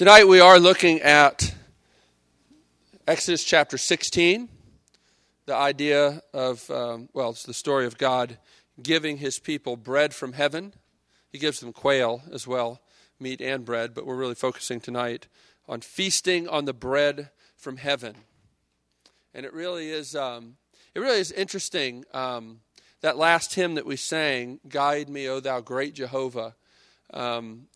Tonight we are looking at Exodus chapter 16, the idea of, um, well, it's the story of God giving his people bread from heaven. He gives them quail as well, meat and bread, but we're really focusing tonight on feasting on the bread from heaven. And it really is, um, it really is interesting. Um, that last hymn that we sang, Guide Me, O Thou Great Jehovah, um,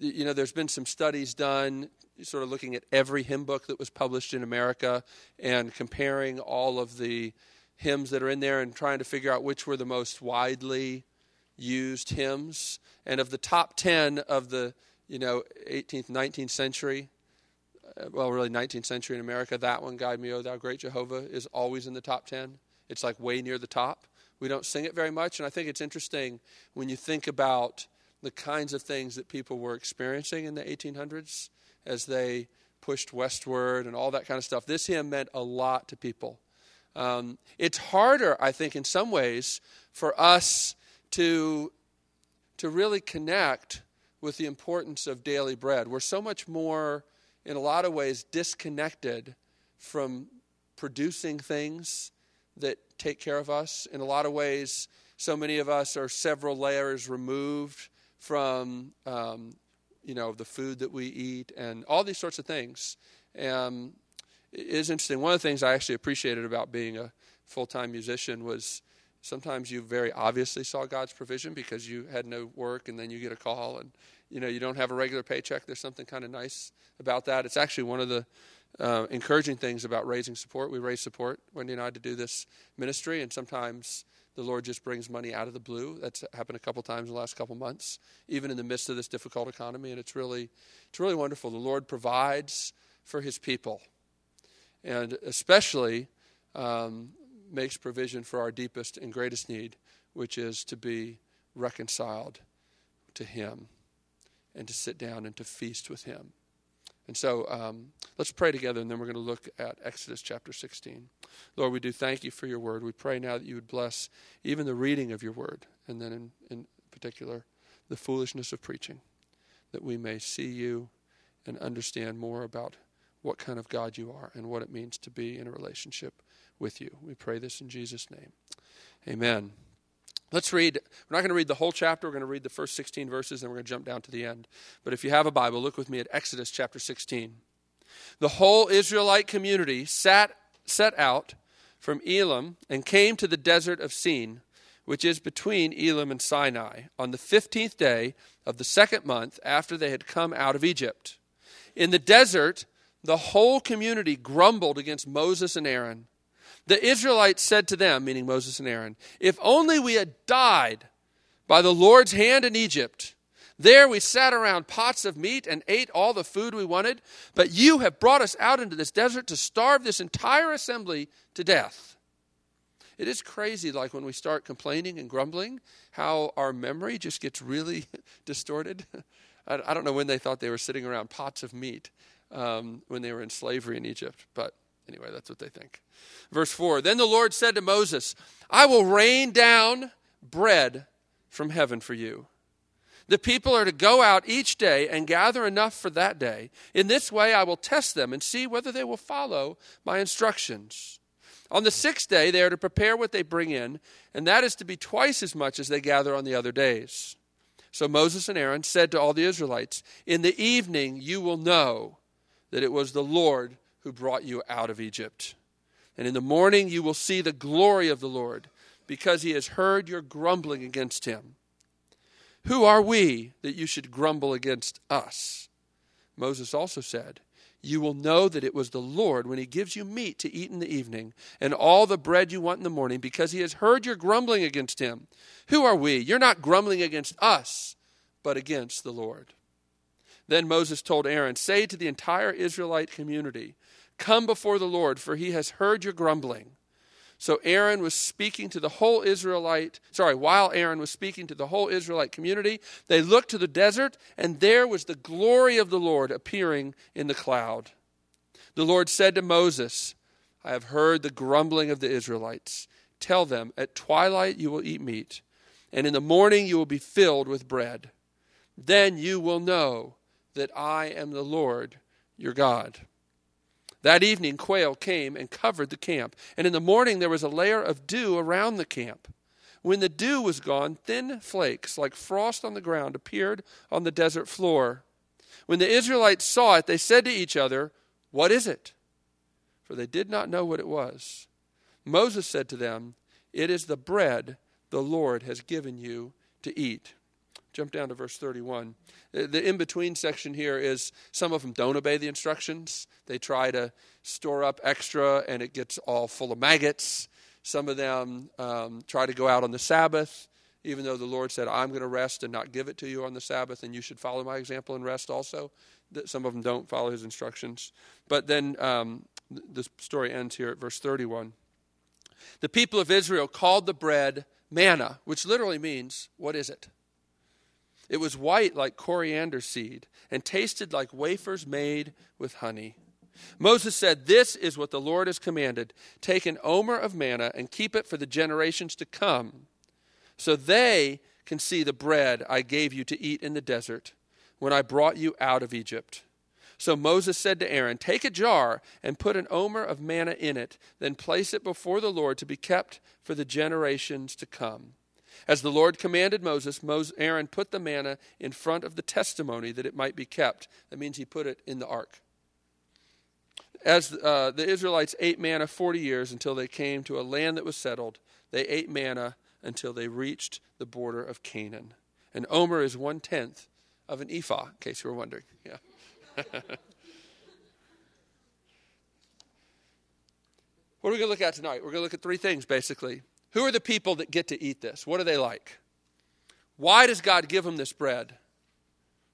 you know, there's been some studies done sort of looking at every hymn book that was published in America and comparing all of the hymns that are in there and trying to figure out which were the most widely used hymns. And of the top 10 of the, you know, 18th, 19th century, uh, well, really 19th century in America, that one, Guide Me, O Thou Great Jehovah, is always in the top 10. It's like way near the top. We don't sing it very much. And I think it's interesting when you think about the kinds of things that people were experiencing in the 1800s as they pushed westward and all that kind of stuff. This hymn meant a lot to people. Um, it's harder, I think, in some ways, for us to, to really connect with the importance of daily bread. We're so much more, in a lot of ways, disconnected from producing things that take care of us. In a lot of ways, so many of us are several layers removed from um, you know the food that we eat and all these sorts of things. Um, it is interesting. One of the things I actually appreciated about being a full-time musician was sometimes you very obviously saw God's provision because you had no work and then you get a call and you know you don't have a regular paycheck. There's something kind of nice about that. It's actually one of the uh, encouraging things about raising support. We raise support, Wendy and I, to do this ministry, and sometimes the Lord just brings money out of the blue. That's happened a couple times in the last couple months, even in the midst of this difficult economy, and it's really, it's really wonderful. The Lord provides for His people, and especially um, makes provision for our deepest and greatest need, which is to be reconciled to Him, and to sit down and to feast with Him. And so um, let's pray together, and then we're going to look at Exodus chapter 16. Lord, we do thank you for your word. We pray now that you would bless even the reading of your word, and then in, in particular, the foolishness of preaching, that we may see you and understand more about what kind of God you are and what it means to be in a relationship with you. We pray this in Jesus' name. Amen. Let's read. We're not going to read the whole chapter. We're going to read the first 16 verses, and we're going to jump down to the end. But if you have a Bible, look with me at Exodus chapter 16. The whole Israelite community sat, set out from Elim and came to the desert of Sin, which is between Elim and Sinai, on the 15th day of the second month after they had come out of Egypt. In the desert, the whole community grumbled against Moses and Aaron. The Israelites said to them, meaning Moses and Aaron, If only we had died by the Lord's hand in Egypt. There we sat around pots of meat and ate all the food we wanted, but you have brought us out into this desert to starve this entire assembly to death. It is crazy, like when we start complaining and grumbling, how our memory just gets really distorted. I, don't know when they thought they were sitting around pots of meat um, when they were in slavery in Egypt, but anyway, that's what they think. Verse 4 Then the Lord said to Moses, I will rain down bread from heaven for you. The people are to go out each day and gather enough for that day. In this way, I will test them and see whether they will follow my instructions. On the sixth day, they are to prepare what they bring in, and that is to be twice as much as they gather on the other days. So Moses and Aaron said to all the Israelites, In the evening you will know that it was the Lord who brought you out of Egypt. And in the morning you will see the glory of the Lord, because he has heard your grumbling against him. Who are we that you should grumble against us? Moses also said, You will know that it was the Lord when he gives you meat to eat in the evening, and all the bread you want in the morning, because he has heard your grumbling against him. Who are we? You're not grumbling against us, but against the Lord. Then Moses told Aaron, Say to the entire Israelite community, Come before the Lord, for he has heard your grumbling. So Aaron was speaking to the whole Israelite, sorry, while Aaron was speaking to the whole Israelite community, they looked to the desert, and there was the glory of the Lord appearing in the cloud. The Lord said to Moses, I have heard the grumbling of the Israelites. Tell them, at twilight you will eat meat, and in the morning you will be filled with bread. Then you will know that I am the Lord your God. That evening, quail came and covered the camp, and in the morning there was a layer of dew around the camp. When the dew was gone, thin flakes, like frost on the ground, appeared on the desert floor. When the Israelites saw it, they said to each other, What is it? For they did not know what it was. Moses said to them, It is the bread the Lord has given you to eat. Jump down to verse 31. The in between section here is some of them don't obey the instructions. They try to store up extra and it gets all full of maggots. Some of them um, try to go out on the Sabbath, even though the Lord said, I'm going to rest and not give it to you on the Sabbath, and you should follow my example and rest also. Some of them don't follow his instructions. But then um, the story ends here at verse 31. The people of Israel called the bread manna, which literally means, what is it? It was white like coriander seed and tasted like wafers made with honey. Moses said, This is what the Lord has commanded take an omer of manna and keep it for the generations to come, so they can see the bread I gave you to eat in the desert when I brought you out of Egypt. So Moses said to Aaron, Take a jar and put an omer of manna in it, then place it before the Lord to be kept for the generations to come. As the Lord commanded Moses, Aaron put the manna in front of the testimony that it might be kept. That means he put it in the ark. As uh, the Israelites ate manna 40 years until they came to a land that was settled, they ate manna until they reached the border of Canaan. An omer is one tenth of an ephah, in case you were wondering. Yeah. what are we going to look at tonight? We're going to look at three things, basically. Who are the people that get to eat this? What are they like? Why does God give them this bread?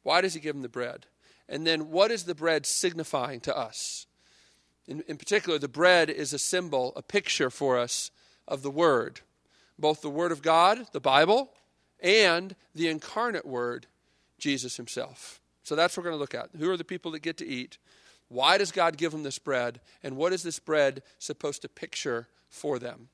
Why does He give them the bread? And then what is the bread signifying to us? In, in particular, the bread is a symbol, a picture for us of the Word, both the Word of God, the Bible, and the incarnate Word, Jesus Himself. So that's what we're going to look at. Who are the people that get to eat? Why does God give them this bread? And what is this bread supposed to picture for them?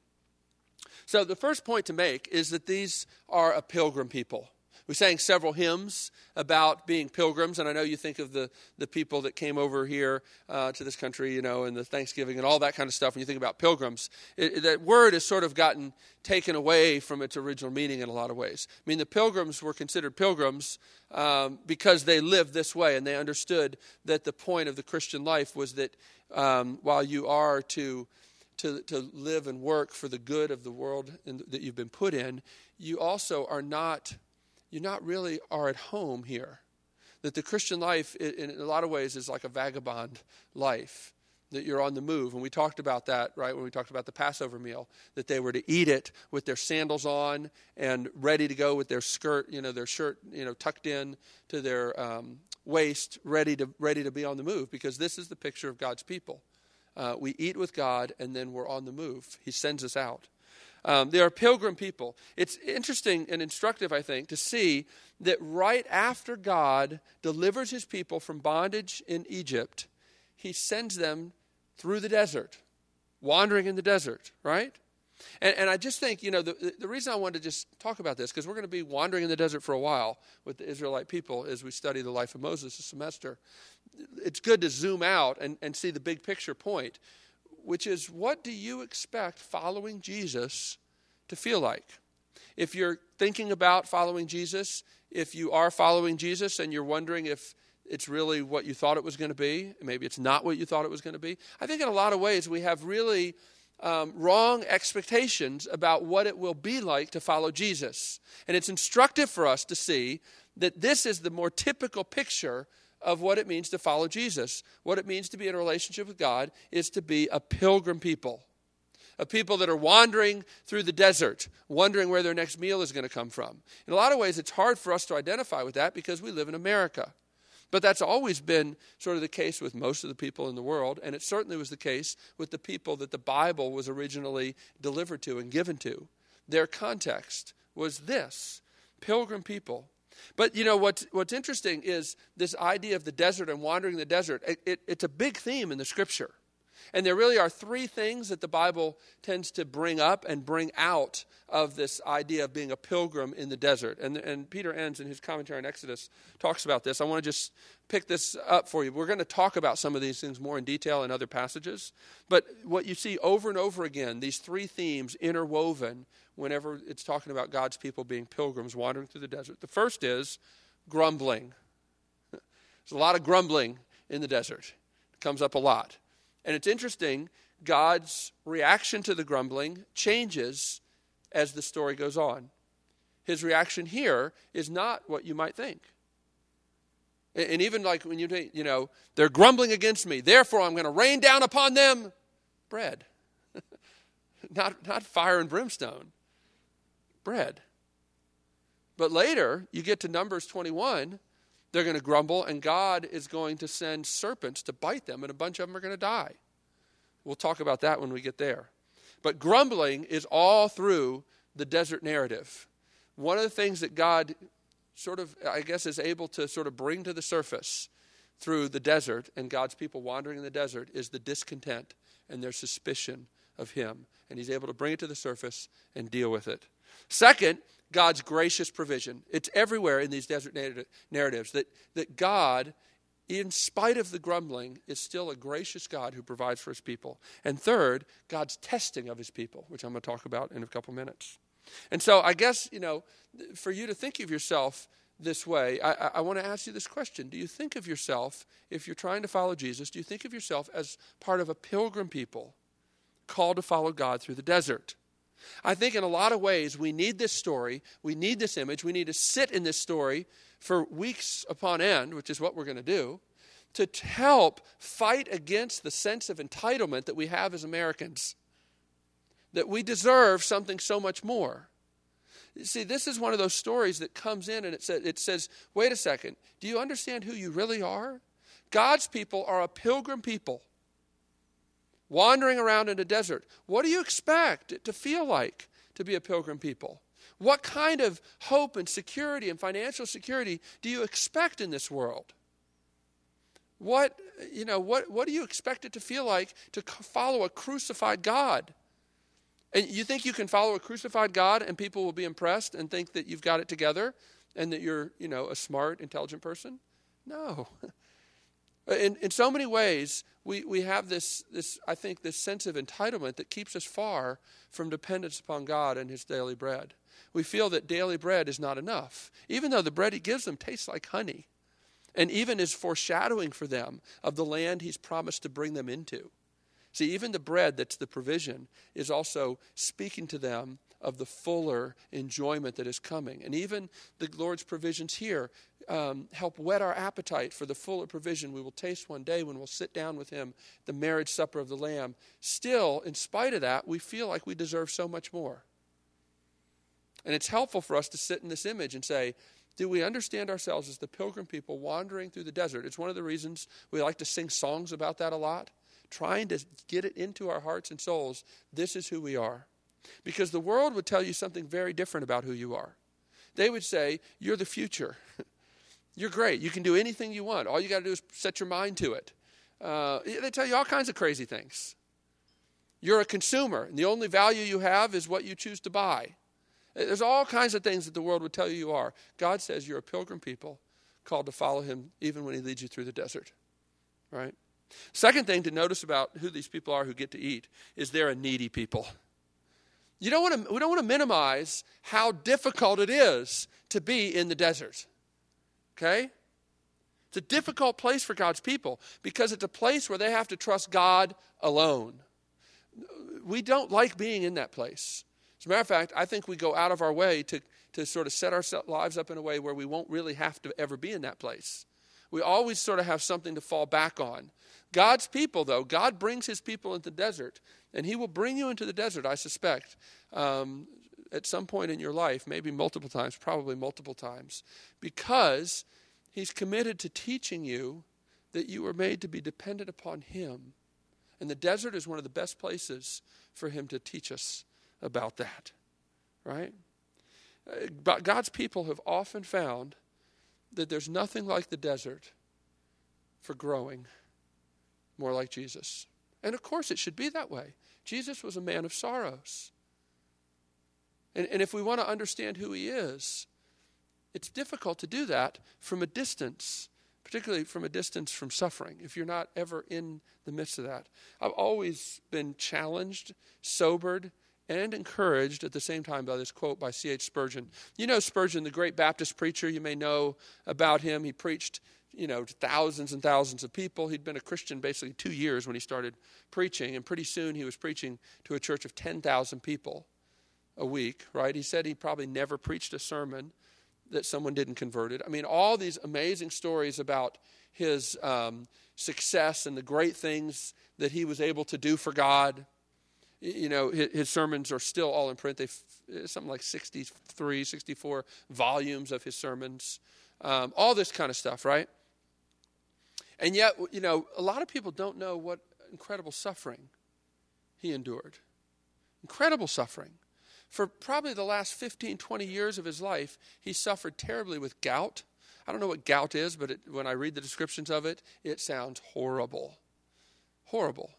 So, the first point to make is that these are a pilgrim people. We sang several hymns about being pilgrims, and I know you think of the, the people that came over here uh, to this country, you know, and the Thanksgiving and all that kind of stuff. When you think about pilgrims, it, that word has sort of gotten taken away from its original meaning in a lot of ways. I mean, the pilgrims were considered pilgrims um, because they lived this way, and they understood that the point of the Christian life was that um, while you are to to, to live and work for the good of the world in, that you've been put in, you also are not, you not really are at home here. That the Christian life, in, in a lot of ways, is like a vagabond life that you're on the move. And we talked about that, right, when we talked about the Passover meal, that they were to eat it with their sandals on and ready to go with their skirt, you know, their shirt, you know, tucked in to their um, waist, ready to, ready to be on the move, because this is the picture of God's people. Uh, we eat with God, and then we're on the move. He sends us out. Um, they are pilgrim people. It's interesting and instructive, I think, to see that right after God delivers his people from bondage in Egypt, he sends them through the desert, wandering in the desert, right? And, and I just think, you know, the, the reason I wanted to just talk about this, because we're going to be wandering in the desert for a while with the Israelite people as we study the life of Moses this semester. It's good to zoom out and, and see the big picture point, which is what do you expect following Jesus to feel like? If you're thinking about following Jesus, if you are following Jesus and you're wondering if it's really what you thought it was going to be, maybe it's not what you thought it was going to be, I think in a lot of ways we have really um, wrong expectations about what it will be like to follow Jesus. And it's instructive for us to see that this is the more typical picture of what it means to follow Jesus. What it means to be in a relationship with God is to be a pilgrim people. A people that are wandering through the desert, wondering where their next meal is going to come from. In a lot of ways, it's hard for us to identify with that because we live in America. But that's always been sort of the case with most of the people in the world, and it certainly was the case with the people that the Bible was originally delivered to and given to. Their context was this pilgrim people. But you know what's what's interesting is this idea of the desert and wandering the desert. It, it, it's a big theme in the Scripture. And there really are three things that the Bible tends to bring up and bring out of this idea of being a pilgrim in the desert. And, and Peter Enns in his commentary on Exodus talks about this. I want to just pick this up for you. We're going to talk about some of these things more in detail in other passages. But what you see over and over again, these three themes interwoven whenever it's talking about God's people being pilgrims wandering through the desert. The first is grumbling. There's a lot of grumbling in the desert. It comes up a lot. And it's interesting, God's reaction to the grumbling changes as the story goes on. His reaction here is not what you might think. And even like when you, you know, they're grumbling against me, therefore I'm going to rain down upon them bread. not, not fire and brimstone, bread. But later, you get to Numbers 21, they're going to grumble, and God is going to send serpents to bite them, and a bunch of them are going to die. We'll talk about that when we get there. But grumbling is all through the desert narrative. One of the things that God sort of, I guess, is able to sort of bring to the surface through the desert and God's people wandering in the desert is the discontent and their suspicion of Him. And He's able to bring it to the surface and deal with it. Second, God's gracious provision. It's everywhere in these desert narratives that, that God, in spite of the grumbling, is still a gracious God who provides for his people. And third, God's testing of his people, which I'm going to talk about in a couple minutes. And so I guess, you know, for you to think of yourself this way, I, I want to ask you this question. Do you think of yourself, if you're trying to follow Jesus, do you think of yourself as part of a pilgrim people called to follow God through the desert? I think in a lot of ways we need this story, we need this image, we need to sit in this story for weeks upon end, which is what we're going to do, to help fight against the sense of entitlement that we have as Americans. That we deserve something so much more. See, this is one of those stories that comes in and it says, it says, wait a second, do you understand who you really are? God's people are a pilgrim people wandering around in a desert. What do you expect it to feel like to be a pilgrim people? What kind of hope and security and financial security do you expect in this world? What, you know, what, what do you expect it to feel like to follow a crucified God? And you think you can follow a crucified God and people will be impressed and think that you've got it together and that you're, you know, a smart, intelligent person? No. Uh, in, in so many ways, we, we have this, this, I think, this sense of entitlement that keeps us far from dependence upon God and His daily bread. We feel that daily bread is not enough, even though the bread He gives them tastes like honey and even is foreshadowing for them of the land He's promised to bring them into. See, even the bread that's the provision is also speaking to them of the fuller enjoyment that is coming. And even the Lord's provisions here um, help whet our appetite for the fuller provision we will taste one day when we'll sit down with Him, the marriage supper of the Lamb. Still, in spite of that, we feel like we deserve so much more. And it's helpful for us to sit in this image and say, do we understand ourselves as the pilgrim people wandering through the desert? It's one of the reasons we like to sing songs about that a lot, trying to get it into our hearts and souls. This is who we are. Because the world would tell you something very different about who you are. They would say, You're the future. You're great. You can do anything you want. All you got to do is set your mind to it. Uh, they tell you all kinds of crazy things. You're a consumer, and the only value you have is what you choose to buy. There's all kinds of things that the world would tell you you are. God says you're a pilgrim people called to follow him even when he leads you through the desert. Right? Second thing to notice about who these people are who get to eat is they're a needy people. You don't want to, we don't want to minimize how difficult it is to be in the desert. Okay? It's a difficult place for God's people because it's a place where they have to trust God alone. We don't like being in that place. As a matter of fact, I think we go out of our way to, to sort of set our lives up in a way where we won't really have to ever be in that place. We always sort of have something to fall back on. God's people, though, God brings his people into the desert, and he will bring you into the desert, I suspect, um, at some point in your life, maybe multiple times, probably multiple times, because he's committed to teaching you that you were made to be dependent upon him. And the desert is one of the best places for him to teach us about that, right? Uh, but God's people have often found that there's nothing like the desert for growing more like Jesus. And of course, it should be that way. Jesus was a man of sorrows. And, and if we want to understand who he is, it's difficult to do that from a distance, particularly from a distance from suffering, if you're not ever in the midst of that. I've always been challenged, sobered, and encouraged at the same time by this quote by C.H. Spurgeon. You know Spurgeon, the great Baptist preacher, you may know about him. He preached you know, thousands and thousands of people. He'd been a Christian basically two years when he started preaching, and pretty soon he was preaching to a church of 10,000 people a week, right? He said he probably never preached a sermon that someone didn't convert it. I mean, all these amazing stories about his um, success and the great things that he was able to do for God. You know, his, his sermons are still all in print. They something like 63, 64 volumes of his sermons. Um, all this kind of stuff, right? And yet, you know, a lot of people don't know what incredible suffering he endured. Incredible suffering. For probably the last 15, 20 years of his life, he suffered terribly with gout. I don't know what gout is, but it, when I read the descriptions of it, it sounds horrible. Horrible.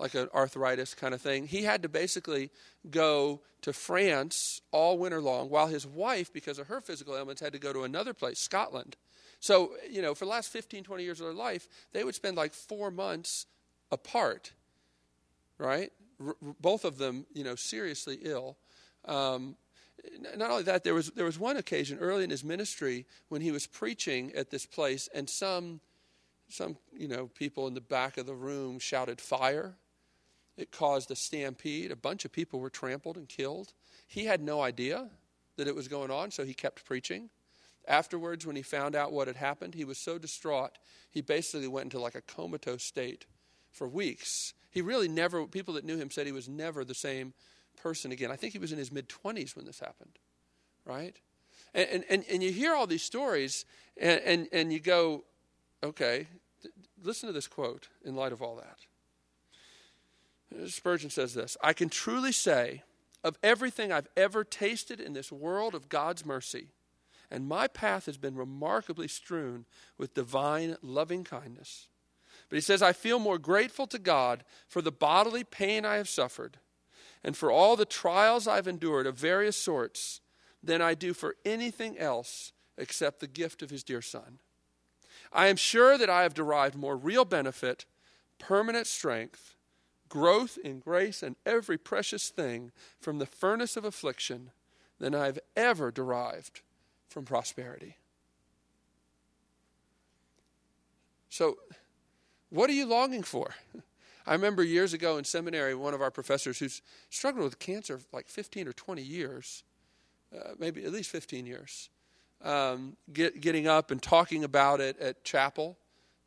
Like an arthritis kind of thing. He had to basically go to France all winter long, while his wife, because of her physical ailments, had to go to another place, Scotland. So, you know, for the last 15, 20 years of their life, they would spend like four months apart, right? R- both of them, you know, seriously ill. Um, not only that, there was, there was one occasion early in his ministry when he was preaching at this place, and some, some you know, people in the back of the room shouted fire. It caused a stampede. A bunch of people were trampled and killed. He had no idea that it was going on, so he kept preaching. Afterwards, when he found out what had happened, he was so distraught, he basically went into like a comatose state for weeks. He really never, people that knew him said he was never the same person again. I think he was in his mid 20s when this happened, right? And, and, and you hear all these stories, and, and, and you go, okay, th- listen to this quote in light of all that. Spurgeon says this I can truly say, of everything I've ever tasted in this world of God's mercy, and my path has been remarkably strewn with divine loving kindness. But he says, I feel more grateful to God for the bodily pain I have suffered and for all the trials I've endured of various sorts than I do for anything else except the gift of his dear Son. I am sure that I have derived more real benefit, permanent strength, growth in grace, and every precious thing from the furnace of affliction than I have ever derived from prosperity. So, what are you longing for? I remember years ago in seminary, one of our professors who's struggled with cancer like 15 or 20 years, uh, maybe at least 15 years, um, get, getting up and talking about it at chapel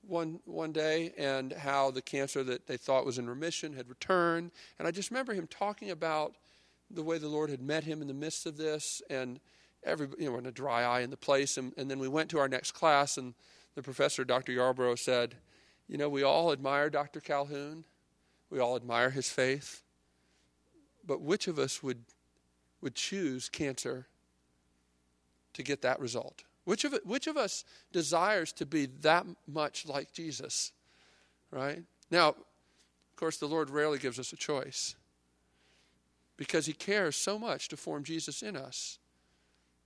one one day and how the cancer that they thought was in remission had returned. And I just remember him talking about the way the Lord had met him in the midst of this, and every you know, in a dry eye in the place. And, and then we went to our next class, and the professor, Dr. Yarbrough, said, "You know, we all admire Dr. Calhoun, we all admire his faith. But which of us would, would choose cancer to get that result? Which of, which of us desires to be that much like Jesus? Right? Now, of course, the Lord rarely gives us a choice because he cares so much to form Jesus in us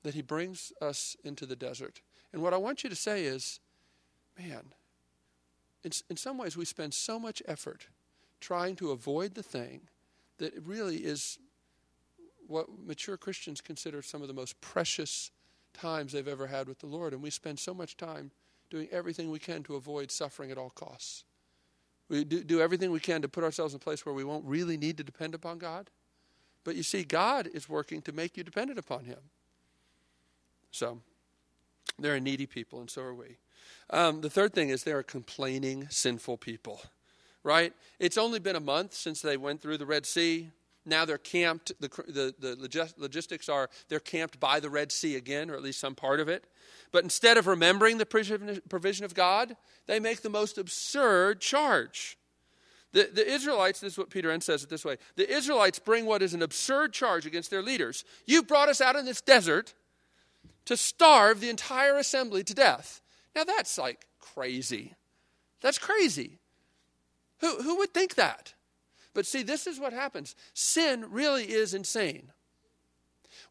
that he brings us into the desert. And what I want you to say is, man, in, in some ways we spend so much effort trying to avoid the thing that really is what mature Christians consider some of the most precious times they've ever had with the Lord. And we spend so much time doing everything we can to avoid suffering at all costs. We do, do everything we can to put ourselves in a place where we won't really need to depend upon God. But you see, God is working to make you dependent upon Him. So, they're a needy people, and so are we. Um, the third thing is they're complaining, sinful people right? It's only been a month since they went through the Red Sea. Now they're camped, the, the, the logistics are they're camped by the Red Sea again, or at least some part of it. But instead of remembering the provision of God, they make the most absurd charge. The, the Israelites, this is what Peter Enns says it this way the Israelites bring what is an absurd charge against their leaders. You brought us out in this desert to starve the entire assembly to death. Now that's like crazy. That's crazy. Who, who would think that? But see, this is what happens. Sin really is insane.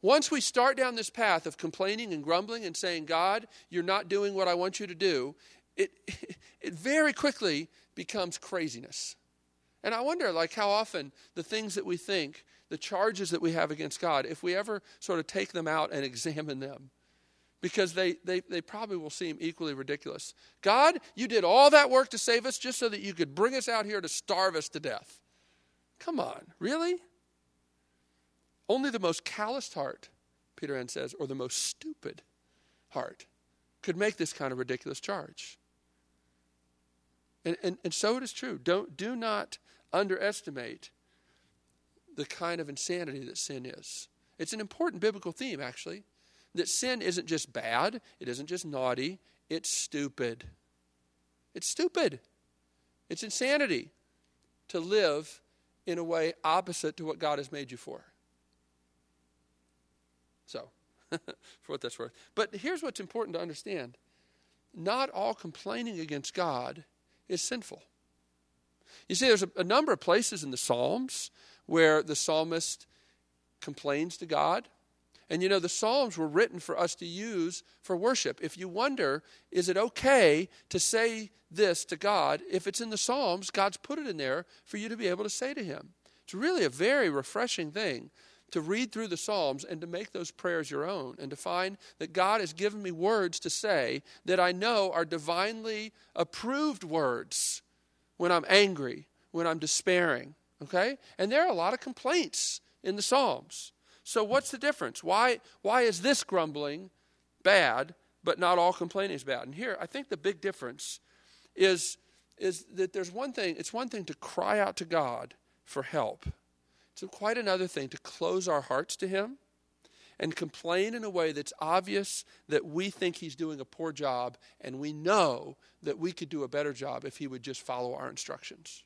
Once we start down this path of complaining and grumbling and saying, God, you're not doing what I want you to do, it, it very quickly becomes craziness. And I wonder, like, how often the things that we think, the charges that we have against God, if we ever sort of take them out and examine them, because they, they, they probably will seem equally ridiculous. God, you did all that work to save us just so that you could bring us out here to starve us to death. Come on, really? Only the most calloused heart, Peter Enns says, or the most stupid heart could make this kind of ridiculous charge. And, and, and so it is true. Don't, do not underestimate the kind of insanity that sin is. It's an important biblical theme, actually, that sin isn't just bad, it isn't just naughty, it's stupid. It's stupid. It's insanity to live in a way opposite to what God has made you for. So, for what that's worth. But here's what's important to understand not all complaining against God is sinful. You see, there's a, a number of places in the Psalms where the psalmist complains to God. And you know, the Psalms were written for us to use for worship. If you wonder, is it okay to say this to God? If it's in the Psalms, God's put it in there for you to be able to say to Him. It's really a very refreshing thing to read through the Psalms and to make those prayers your own and to find that God has given me words to say that I know are divinely approved words when I'm angry, when I'm despairing. Okay? And there are a lot of complaints in the Psalms. So what's the difference? Why, why is this grumbling bad, but not all complaining is bad? And here, I think the big difference is, is that there's one thing, it's one thing to cry out to God for help. It's quite another thing to close our hearts to Him and complain in a way that's obvious that we think He's doing a poor job and we know that we could do a better job if He would just follow our instructions.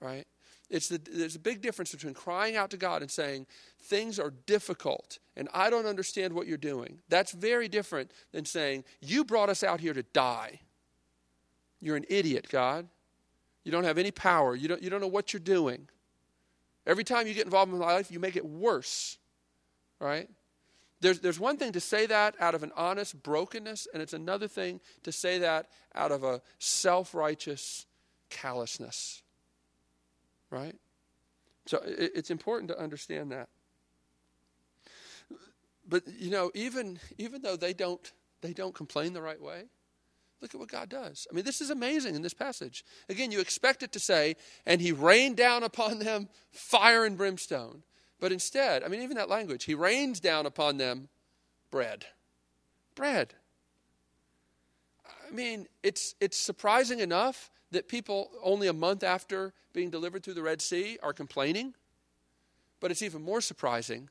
Right? It's the, there's a big difference between crying out to God and saying, Things are difficult and I don't understand what you're doing. That's very different than saying, You brought us out here to die. You're an idiot, God. You don't have any power. You don't, you don't know what you're doing. Every time you get involved in my life, you make it worse. Right? There's, there's one thing to say that out of an honest brokenness, and it's another thing to say that out of a self righteous callousness. Right? So it, it's important to understand that. But you know, even even though they don't they don't complain the right way, Look at what God does. I mean, this is amazing in this passage. Again, you expect it to say, and he rained down upon them fire and brimstone. But instead, I mean, even that language, he rains down upon them bread. Bread. I mean, it's, it's surprising enough that people only a month after being delivered through the Red Sea are complaining. But it's even more surprising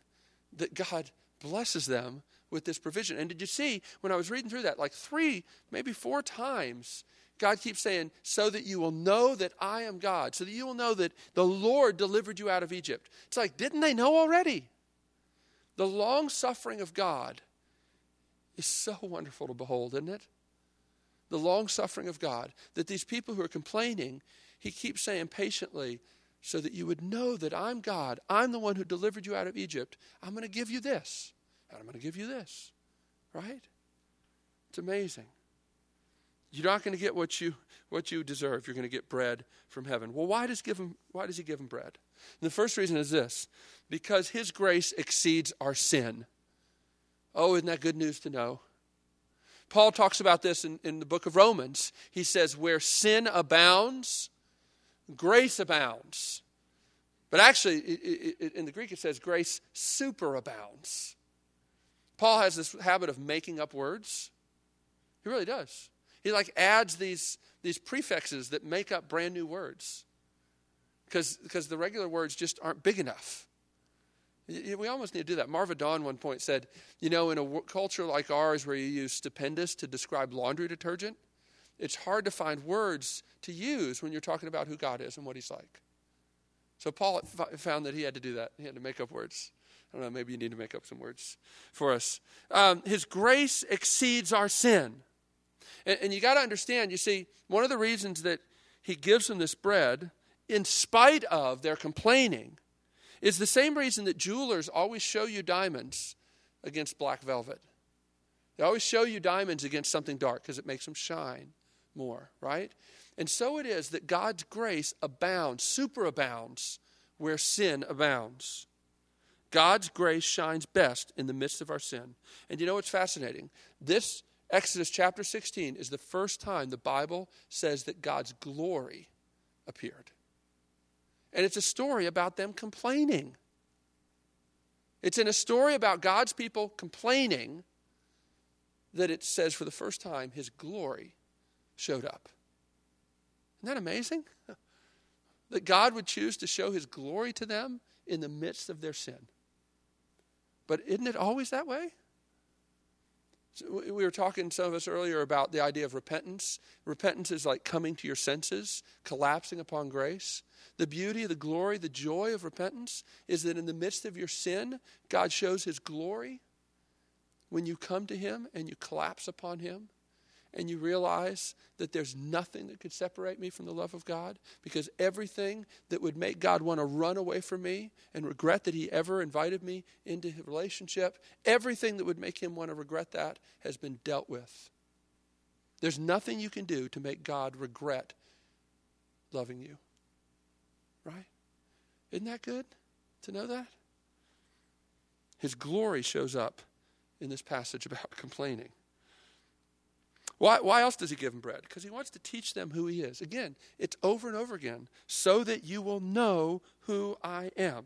that God blesses them with this provision. And did you see when I was reading through that, like three, maybe four times, God keeps saying, so that you will know that I am God, so that you will know that the Lord delivered you out of Egypt. It's like, didn't they know already? The long suffering of God is so wonderful to behold, isn't it? The long suffering of God. That these people who are complaining, he keeps saying patiently, so that you would know that I'm God. I'm the one who delivered you out of Egypt. I'm going to give you this and I'm going to give you this. Right? It's amazing. You're not going to get what you what you deserve. You're going to get bread from heaven. Well, why does give him why does he give him bread? And the first reason is this: because his grace exceeds our sin. Oh, isn't that good news to know? Paul talks about this in, in the book of Romans. He says, Where sin abounds, grace abounds. But actually, it, it, in the Greek, it says grace superabounds. Paul has this habit of making up words. He really does. He like adds these, these prefixes that make up brand new words because the regular words just aren't big enough. We almost need to do that. Marva Dawn one point said, you know, in a culture like ours where you use stupendous to describe laundry detergent, it's hard to find words to use when you're talking about who God is and what He's like. So Paul found that he had to do that. He had to make up words. I don't know, maybe you need to make up some words for us. Um, his grace exceeds our sin. And, and you got to understand, you see, one of the reasons that he gives them this bread in spite of their complaining is the same reason that jewelers always show you diamonds against black velvet. They always show you diamonds against something dark because it makes them shine more, right? And so it is that God's grace abounds, superabounds, where sin abounds. God's grace shines best in the midst of our sin. And you know what's fascinating? This Exodus chapter 16 is the first time the Bible says that God's glory appeared. And it's a story about them complaining. It's in a story about God's people complaining that it says for the first time his glory showed up. Isn't that amazing? That God would choose to show his glory to them in the midst of their sin. But isn't it always that way? We were talking, some of us earlier, about the idea of repentance. Repentance is like coming to your senses, collapsing upon grace. The beauty, the glory, the joy of repentance is that in the midst of your sin, God shows his glory when you come to him and you collapse upon him and you realize that there's nothing that could separate me from the love of God because everything that would make God want to run away from me and regret that he ever invited me into His relationship, everything that would make him want to regret that has been dealt with. There's nothing you can do to make God regret loving you. Right? Isn't that good to know that? His glory shows up in this passage about complaining. Why, why else does he give them bread? Because he wants to teach them who he is. Again, it's over and over again, so that you will know who I am.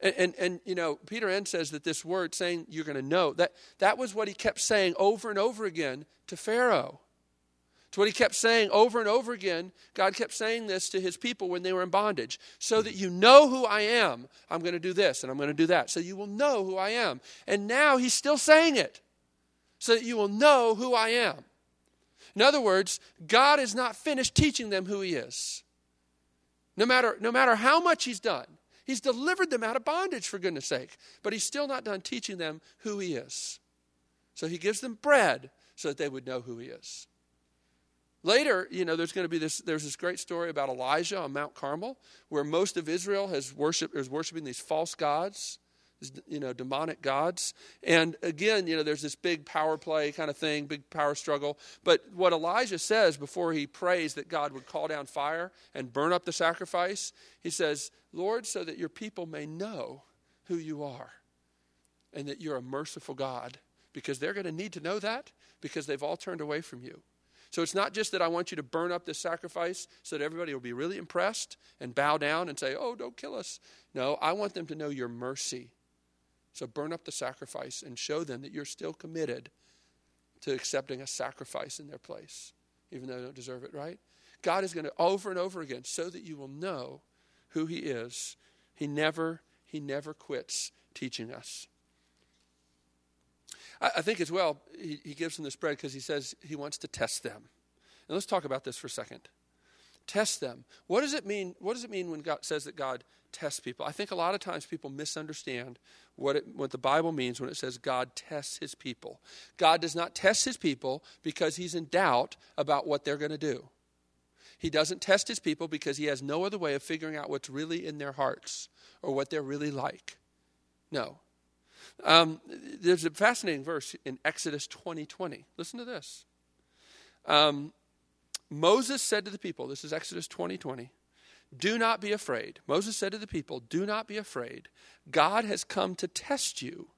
And, and, and, you know, Peter Enns says that this word saying you're going to know, that, that was what he kept saying over and over again to Pharaoh. It's what he kept saying over and over again. God kept saying this to his people when they were in bondage. So that you know who I am, I'm going to do this and I'm going to do that. So you will know who I am. And now he's still saying it so that you will know who I am. In other words, God is not finished teaching them who He is. No matter, no matter how much He's done, He's delivered them out of bondage, for goodness sake, but He's still not done teaching them who He is. So He gives them bread so that they would know who He is. Later, you know, there's going to be this. There's this great story about Elijah on Mount Carmel, where most of Israel has worship is worshiping these false gods you know, demonic gods. And again, you know, there's this big power play kind of thing, big power struggle. But what Elijah says before he prays that God would call down fire and burn up the sacrifice, he says, Lord, so that your people may know who you are and that you're a merciful God, because they're going to need to know that because they've all turned away from you. So it's not just that I want you to burn up this sacrifice so that everybody will be really impressed and bow down and say, oh, don't kill us. No, I want them to know your mercy so burn up the sacrifice and show them that you're still committed to accepting a sacrifice in their place, even though they don't deserve it, right? God is going to over and over again so that you will know who he is. He never, he never quits teaching us. I, I think as well, he, he gives them this bread because he says he wants to test them. And let's talk about this for a second. Test them. What does it mean? What does it mean when God says that God tests people? I think a lot of times people misunderstand what, it, what the Bible means when it says God tests his people. God does not test his people because he's in doubt about what they're going to do. He doesn't test his people because he has no other way of figuring out what's really in their hearts or what they're really like. No. Um, there's a fascinating verse in Exodus 20 20. Listen to this. Um, Moses said to the people, this is Exodus 20 20. Do not be afraid. Moses said to the people, Do not be afraid. God has come to test you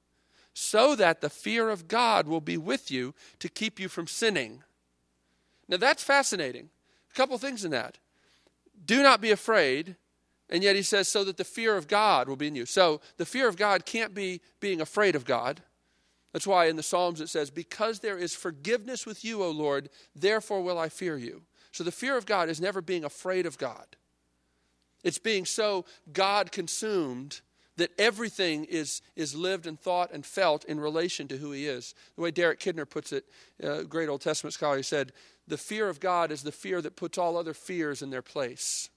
so that the fear of God will be with you to keep you from sinning. Now that's fascinating. A couple things in that. Do not be afraid. And yet he says, so that the fear of God will be in you. So the fear of God can't be being afraid of God. That's why in the Psalms it says, Because there is forgiveness with you, O Lord, therefore will I fear you. So the fear of God is never being afraid of God. It's being so God consumed that everything is, is lived and thought and felt in relation to who he is. The way Derek Kidner puts it, a great Old Testament scholar, he said, The fear of God is the fear that puts all other fears in their place.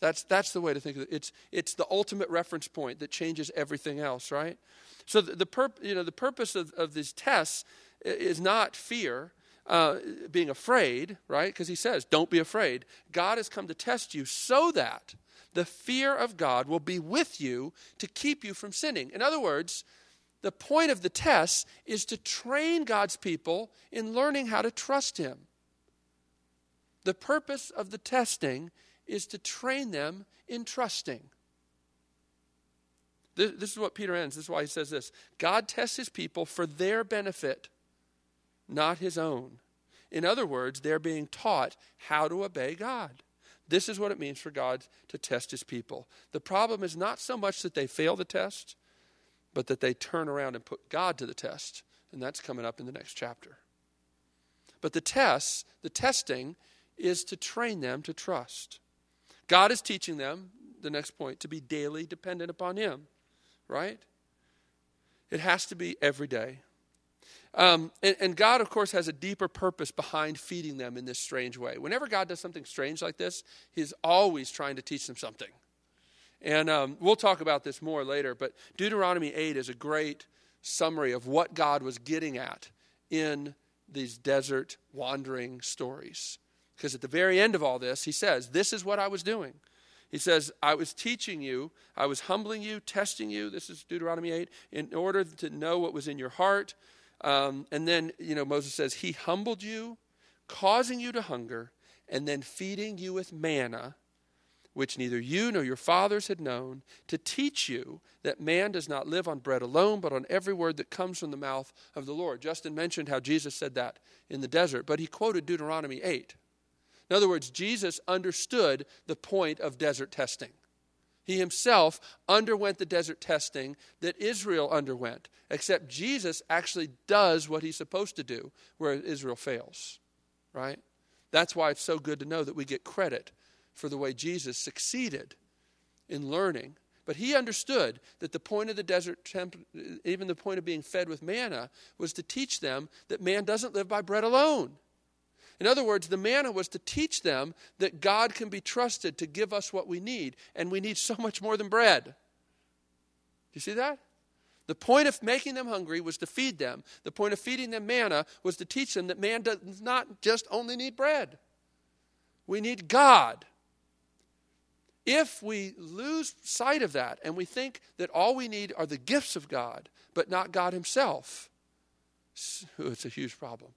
That's, that's the way to think of it. It's, it's the ultimate reference point that changes everything else, right? So the, the, purp, you know, the purpose of, of these tests is not fear, uh, being afraid, right? Because he says, don't be afraid. God has come to test you so that the fear of God will be with you to keep you from sinning. In other words, the point of the test is to train God's people in learning how to trust Him. The purpose of the testing is to train them in trusting. This, this, is what Peter Enns. This is why he says this God tests his people for their benefit, not his own. In other words, they're being taught how to obey God. This is what it means for God to test his people. The problem is not so much that they fail the test, but that they turn around and put God to the test. And that's coming up in the next chapter. But the tests, the testing, is to train them to trust. God is teaching them, the next point, to be daily dependent upon Him, right? It has to be every day. Um, and, and, God, of course, has a deeper purpose behind feeding them in this strange way. Whenever God does something strange like this, He's always trying to teach them something. And um, we'll talk about this more later, but Deuteronomy 8 is a great summary of what God was getting at in these desert wandering stories. Because at the very end of all this, He says, This is what I was doing. He says, I was teaching you, I was humbling you, testing you. This is Deuteronomy 8, in order to know what was in your heart um, and then, you know, Moses says, He humbled you, causing you to hunger, and then feeding you with manna, which neither you nor your fathers had known, to teach you that man does not live on bread alone, but on every word that comes from the mouth of the Lord. Justin mentioned how Jesus said that in the desert, but he quoted Deuteronomy 8. In other words, Jesus understood the point of desert testing. He himself underwent the desert testing that Israel underwent, except Jesus actually does what he's supposed to do, where Israel fails. Right? That's why it's so good to know that we get credit for the way Jesus succeeded in learning. But he understood that the point of the desert temp, even the point of being fed with manna, was to teach them that man doesn't live by bread alone. In other words, the manna was to teach them that God can be trusted to give us what we need, and we need so much more than bread. Do you see that? The point of making them hungry was to feed them. The point of feeding them manna was to teach them that man does not just only need bread, we need God. If we lose sight of that and we think that all we need are the gifts of God, but not God Himself, it's a huge problem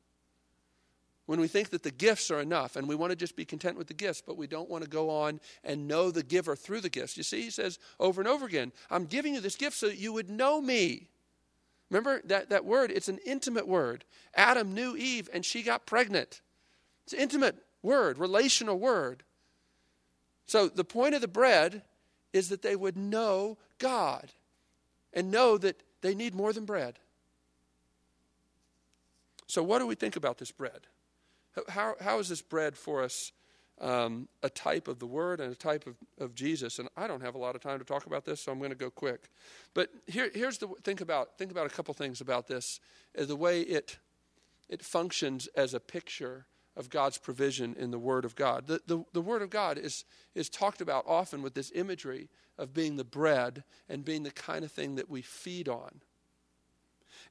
when we think that the gifts are enough and we want to just be content with the gifts, but we don't want to go on and know the giver through the gifts. You see, he says over and over again, I'm giving you this gift so that you would know me. Remember that, that word? It's an intimate word. Adam knew Eve and she got pregnant. It's an intimate word, relational word. So the point of the bread is that they would know God and know that they need more than bread. So, what do we think about this bread? How, how is this bread for us um, a type of the Word and a type of, of Jesus? And I don't have a lot of time to talk about this, so I'm going to go quick. But here, here's the think about think about a couple things about this, the way it it functions as a picture of God's provision in the Word of God. The, the, the Word of God is, is talked about often with this imagery of being the bread and being the kind of thing that we feed on.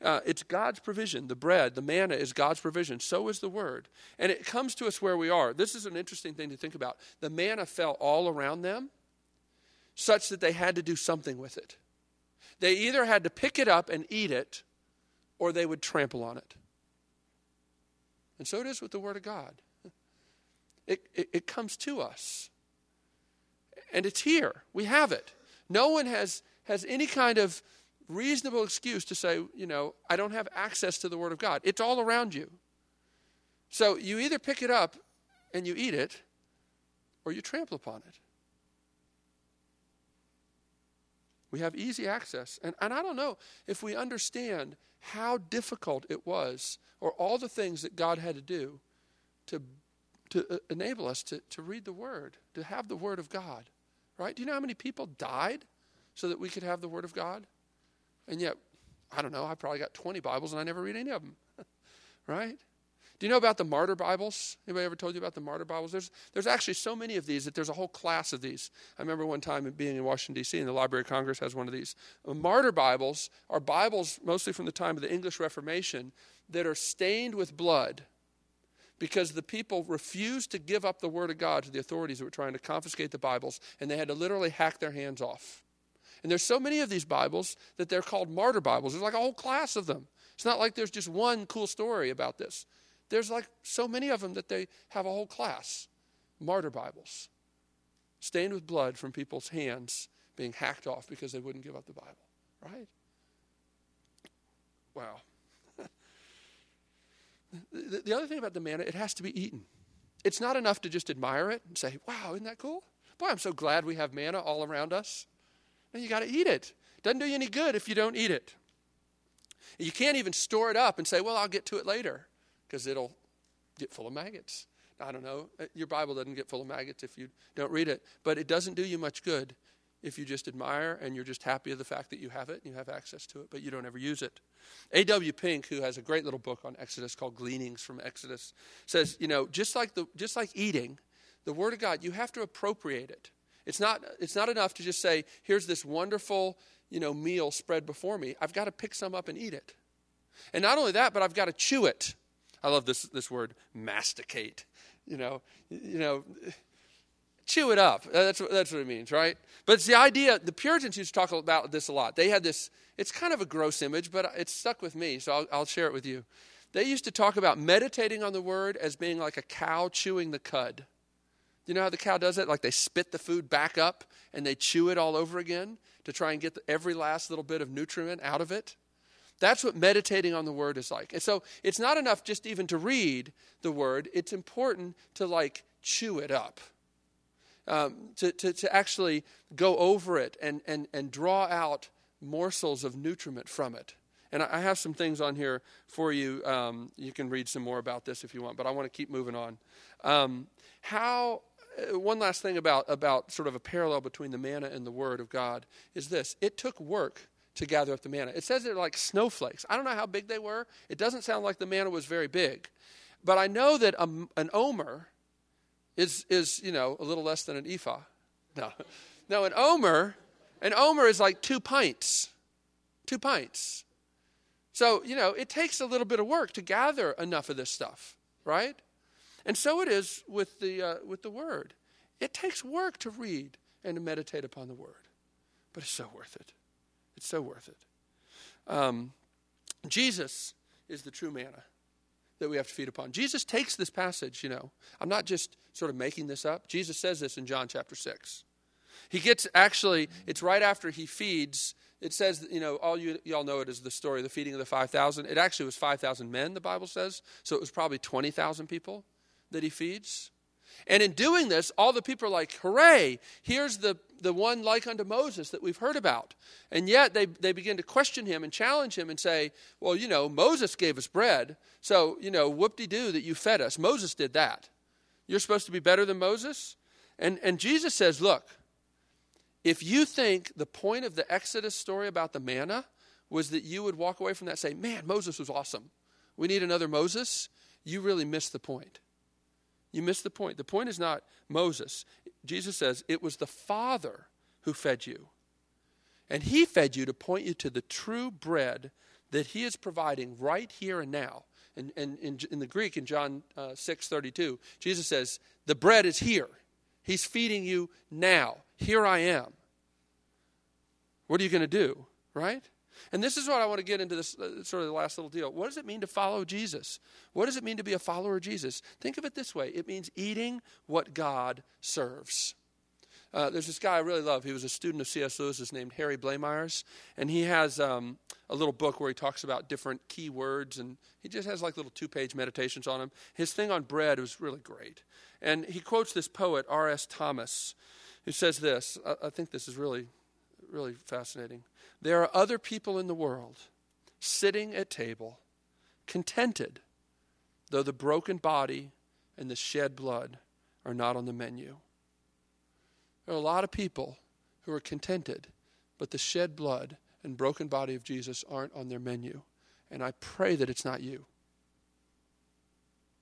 Uh, it's God's provision. The bread, the manna is God's provision. So is the word. And it comes to us where we are. This is an interesting thing to think about. The manna fell all around them such that they had to do something with it. They either had to pick it up and eat it or they would trample on it. And so it is with the Word of God. It, it, it, comes to us. And it's here. We have it. No one has, has any kind of reasonable excuse to say, you know, I don't have access to the Word of God. It's all around you. So you either pick it up and you eat it, or you trample upon it. We have easy access. And, and I don't know if we understand how difficult it was, or all the things that God had to do to, to uh, enable us to, to read the Word, to have the Word of God. Right? Do you know how many people died so that we could have the Word of God? And yet, I don't know, I probably got 20 Bibles and I never read any of them. right? Do you know about the martyr Bibles? Anybody ever told you about the martyr Bibles? There's, there's actually so many of these that there's a whole class of these. I remember one time being in Washington, D.C., and the Library of Congress has one of these. Uh, martyr Bibles are Bibles mostly from the time of the English Reformation that are stained with blood because the people refused to give up the Word of God to the authorities that were trying to confiscate the Bibles, and they had to literally hack their hands off. And there's so many of these Bibles that they're called martyr Bibles. There's like a whole class of them. It's not like there's just one cool story about this. There's like so many of them that they have a whole class. Martyr Bibles, stained with blood from people's hands being hacked off because they wouldn't give up the Bible, right? Wow. the, the other thing about the manna, it has to be eaten. It's not enough to just admire it and say, wow, isn't that cool? Boy, I'm so glad we have manna all around us. And you got to eat it. Doesn't do you any good if you don't eat it. You can't even store it up and say, well, I'll get to it later because it'll get full of maggots. I don't know. Uh, your Bible doesn't get full of maggots if you don't read it, but it doesn't do you much good if you just admire and you're just happy of the fact that you have it and you have access to it, but you don't ever use it. A.W. Pink, who has a great little book on Exodus called Gleanings from Exodus, says, you know, just like the just like eating, the Word of God, you have to appropriate it. It's not it's not enough to just say, here's this wonderful, you know, meal spread before me. I've got to pick some up and eat it. And not only that, but I've got to chew it. I love this this word, masticate. You know, you know, chew it up. That's that's what it means, right? But it's the idea. The Puritans used to talk about this a lot. They had this. It's kind of a gross image, but it's stuck with me, so I'll, I'll share it with you. They used to talk about meditating on the word as being like a cow chewing the cud. You know how the cow does it? Like they spit the food back up and they chew it all over again to try and get every last little bit of nutriment out of it. That's what meditating on the word is like. And so it's not enough just even to read the word, it's important to like chew it up. Um, to, to, to actually go over it and, and, and draw out morsels of nutriment from it. And I have some things on here for you. Um, you can read some more about this if you want, but I want to keep moving on. Um, how Uh, one last thing about about sort of a parallel between the manna and the word of God is this: it took work to gather up the manna. It says they're like snowflakes. I don't know how big they were. It doesn't sound like the manna was very big. But I know that a, an omer is, is, you know, a little less than an ephah. No. No, an omer, an omer is like two pints. Two pints. So, you know, it takes a little bit of work to gather enough of this stuff, right? And so it is with the, uh, with the word. It takes work to read and to meditate upon the word, but it's so worth it. It's so worth it. Um, Jesus is the true manna that we have to feed upon. Jesus takes this passage, you know. I'm not just sort of making this up. Jesus says this in John chapter 6. He gets actually, it's right after he feeds. It says, you know, all you y'all know it is the story of the feeding of the 5,000. It actually was 5,000 men, the Bible says. So it was probably 20,000 people that he feeds. And in doing this, all the people are like, hooray, here's the, the one like unto Moses that we've heard about. And yet they, they begin to question him and challenge him and say, well, you know, Moses gave us bread. So, you know, whoop de doo that you fed us. Moses did that. You're supposed to be better than Moses? And, and Jesus says, look, if you think the point of the Exodus story about the manna was that you would walk away from that say, man, Moses was awesome. We need another Moses, you really missed the point. You miss the point. The point is not Moses. Jesus says it was the Father who fed you. And he fed you to point you to the true bread that he is providing right here and now. And, and in, in the Greek, in John uh, 6 32, Jesus says, The bread is here. He's feeding you now. Here I am. What are you going to do? Right? And this is what I want to get into this uh, sort of the last little deal. What does it mean to follow Jesus? What does it mean to be a follower of Jesus? Think of it this way it means eating what God serves. Uh, there's this guy I really love. He was a student of C.S. Lewis's named Harry Blamires, and he has um, a little book where he talks about different key words, and he just has like little two-page meditations on them. His thing on bread was really great, and he quotes this poet R.S. Thomas, who says this. I, I think this is really, really fascinating. There are other people in the world sitting at table, contented, though the broken body and the shed blood are not on the menu. There are a lot of people who are contented, but the shed blood and broken body of Jesus aren't on their menu. And I pray that it's not you.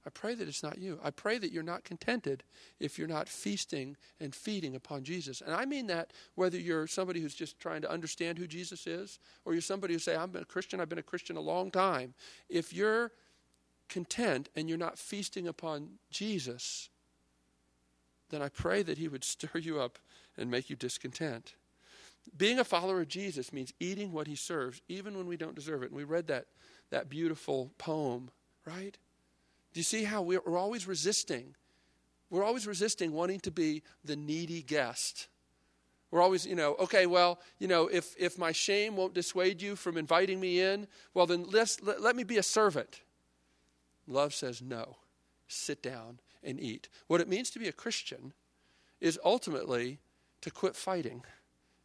I pray that it's not you. I pray that you're not contented if you're not feasting and feeding upon Jesus. And I mean that whether you're somebody who's just trying to understand who Jesus is, or you're somebody who say, I'm a Christian, I've been a Christian a long time. If you're content and you're not feasting upon Jesus, then I pray that He would stir you up and make you discontent. Being a follower of Jesus means eating what He serves, even when we don't deserve it. And we read that, that beautiful poem, right? Do you see how we're, always resisting? We're always resisting wanting to be the needy guest. We're always, you know, okay, well, you know, if, if my shame won't dissuade you from inviting me in, well, then let, let me be a servant. Love says no. Sit down and eat. What it means to be a Christian is ultimately to quit fighting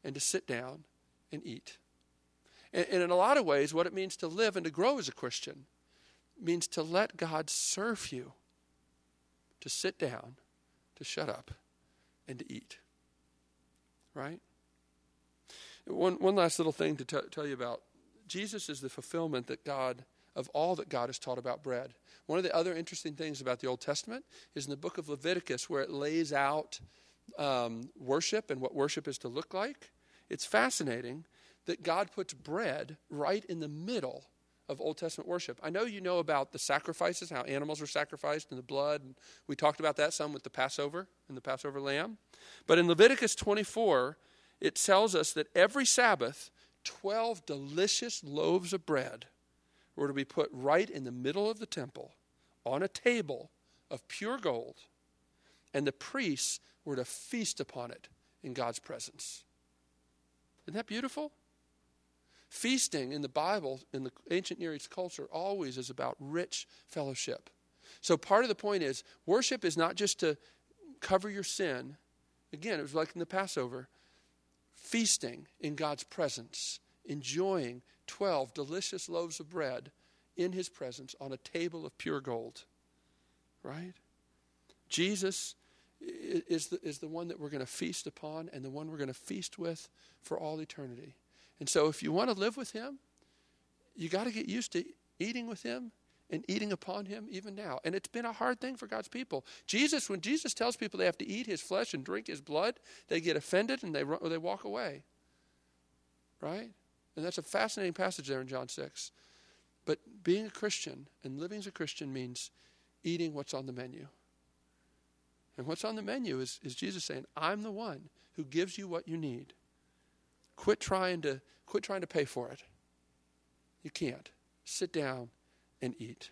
and to sit down and eat. And, and in a lot of ways, what it means to live and to grow as a Christian means to let God serve you, to sit down, to shut up, and to eat. Right? One, one last little thing to t- tell you about Jesus is the fulfillment that God of all that God has taught about bread. One of the other interesting things about the Old Testament is in the book of Leviticus, where it lays out um, worship and what worship is to look like. It's fascinating that God puts bread right in the middle of Old Testament worship. I know you know about the sacrifices, how animals were sacrificed and the blood. And we talked about that some with the Passover and the Passover lamb. But in Leviticus 24, it tells us that every Sabbath, 12 delicious loaves of bread were to be put right in the middle of the temple on a table of pure gold, and the priests were to feast upon it in God's presence. Isn't that beautiful? Feasting in the Bible, in the ancient Near East culture, always is about rich fellowship. So part of the point is worship is not just to cover your sin. Again, it was like in the Passover. Feasting in God's presence, enjoying 12 delicious loaves of bread in his presence on a table of pure gold. Right? Jesus is the, is the one that we're going to feast upon and the one we're going to feast with for all eternity. And so, if you want to live with him, you got to get used to eating with him and eating upon him even now. And it's been a hard thing for God's people. Jesus, when Jesus tells people they have to eat his flesh and drink his blood, they get offended and they, run, or they walk away. Right? And that's a fascinating passage there in John 6. But being a Christian and living as a Christian means eating what's on the menu. And what's on the menu is, is Jesus saying, I'm the one who gives you what you need. Quit trying to quit trying to pay for it. You can't. Sit down and eat.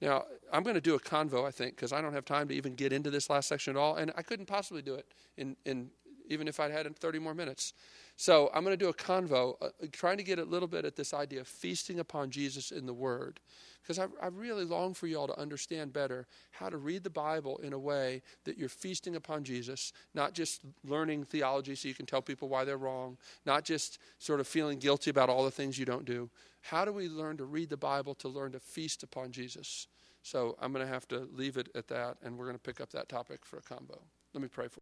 Now, I'm going to do a convo, I think, because I don't have time to even get into this last section at all, and I couldn't possibly do it in, in even if I'd had 30 more minutes. So I'm going to do a convo, uh, trying to get a little bit at this idea of feasting upon Jesus in the Word. Because I, I really long for you all to understand better how to read the Bible in a way that you're feasting upon Jesus, not just learning theology so you can tell people why they're wrong, not just sort of feeling guilty about all the things you don't do. How do we learn to read the Bible to learn to feast upon Jesus? So I'm going to have to leave it at that, and we're going to pick up that topic for a combo. Let me pray for